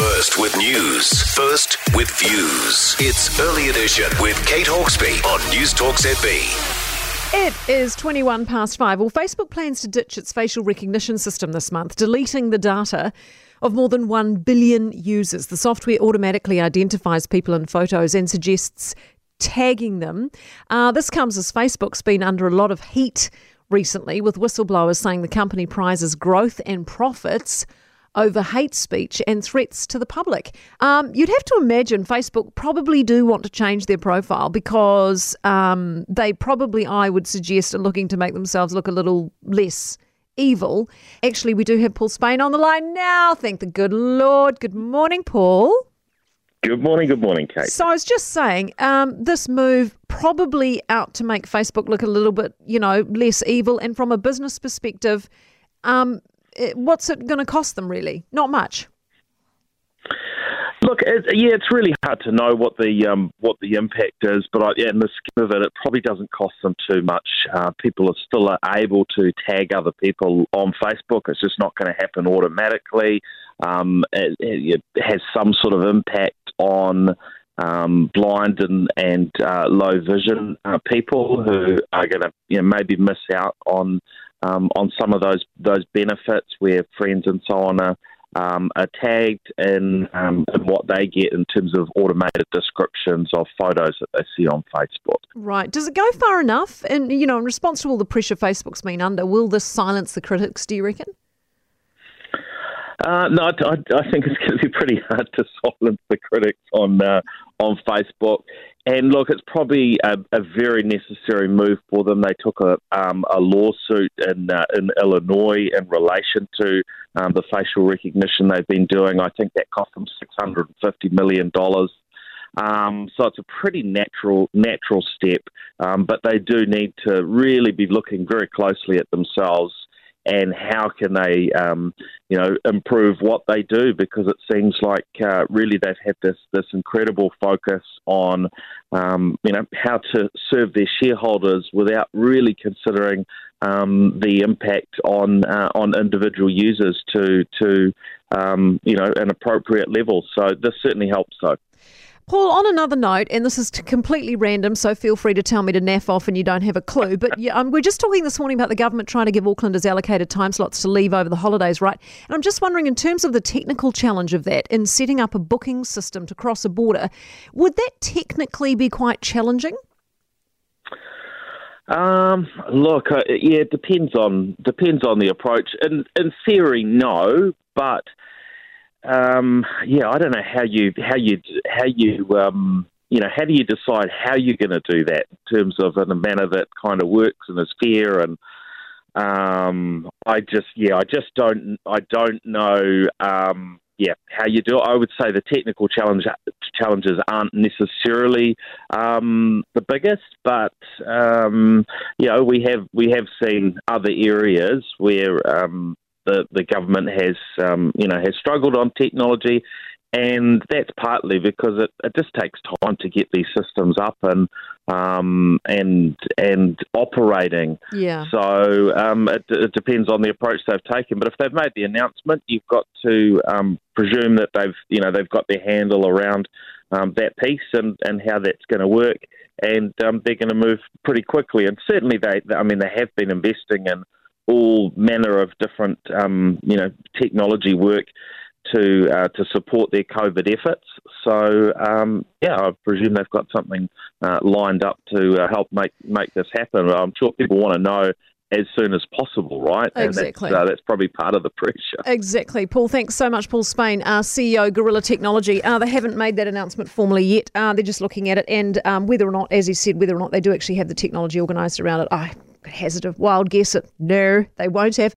First with news, first with views. It's Early Edition with Kate Hawkesby on News Talk ZB. It is 21 past five. Well, Facebook plans to ditch its facial recognition system this month, deleting the data of more than 1 billion users. The software automatically identifies people in photos and suggests tagging them. Uh, this comes as Facebook's been under a lot of heat recently, with whistleblowers saying the company prizes growth and profits over hate speech and threats to the public. Um, you'd have to imagine Facebook probably do want to change their profile because um, they probably, I would suggest, are looking to make themselves look a little less evil. Actually, we do have Paul Spain on the line now. Thank the good Lord. Good morning, Paul. Good morning, good morning, Kate. So I was just saying, um, this move probably out to make Facebook look a little bit, you know, less evil. And from a business perspective, um, what's it going to cost them? Really, not much. Look, it, yeah, it's really hard to know what the um, what the impact is, but I, yeah, in the scheme of it, it probably doesn't cost them too much. Uh, people are still able to tag other people on Facebook. It's just not going to happen automatically. Um, it, it, has some sort of impact on um, blind and, and uh, low vision uh, people who are going to you know, maybe miss out on um, on some of those those benefits where friends and so on are, um, are tagged in, um, in what they get in terms of automated descriptions of photos that they see on Facebook. Right. Does it go far enough? And you know, in response to all the pressure Facebook's been under, will this silence the critics? Do you reckon? Uh, no, I, I, think it's going to be pretty hard to silence the critics on uh, on Facebook. And look, it's probably a, a, very necessary move for them. They took a, um, a lawsuit in uh, in Illinois in relation to um, the facial recognition they've been doing. I think that cost them six hundred and fifty million dollars. Um, so it's a pretty natural natural step, um, but they do need to really be looking very closely at themselves and how can they, um, you know, improve what they do? Because it seems like uh, really they've had this this incredible focus on, um, you know, how to serve their shareholders without really considering um, the impact on uh, on individual users to to um, you know an appropriate level. So this certainly helps. So. Paul, on another note, and this is completely random, so feel free to tell me to naff off and you don't have a clue. But yeah, um, we're just talking this morning about the government trying to give Aucklanders allocated time slots to leave over the holidays, right? And I'm just wondering, in terms of the technical challenge of that, in setting up a booking system to cross a border, would that technically be quite challenging? Um, look, uh, yeah, it depends on depends on the approach. In in theory, no, but um, yeah, I don't know how you how you how you um, you know how do you decide how you're going to do that in terms of in a manner that kind of works and is fair and um, I just yeah I just don't I don't know um, yeah how you do it. I would say the technical challenge challenges aren't necessarily um, the biggest, but um, you know we have we have seen other areas where um, the the government has um, you know has struggled on technology, and that's partly because it, it just takes time to get these systems up and um, and and operating. Yeah. So um, it, it, depends on the approach they've taken. But if they've made the announcement, you've got to um, presume that they've you know they've got their handle around um, that piece and, and how that's going to work, and um, they're going to move pretty quickly. And certainly they, I mean, they have been investing in all manner of different, um, you know, technology work to uh, to support their COVID efforts. So um, yeah, I presume they've got something uh, lined up to uh, help make make this happen. I'm sure people want to know as soon as possible, right? Exactly. And that's, uh, that's, probably part of the pressure. Exactly. Paul, thanks so much, Paul Spain, uh, CEO Gorilla Technology. Uh, they haven't made that announcement formally yet. Uh, they're just looking at it and um, whether or not, as he said, whether or not they do actually have the technology organised around it. I hazard of wild guess. No, they won't have.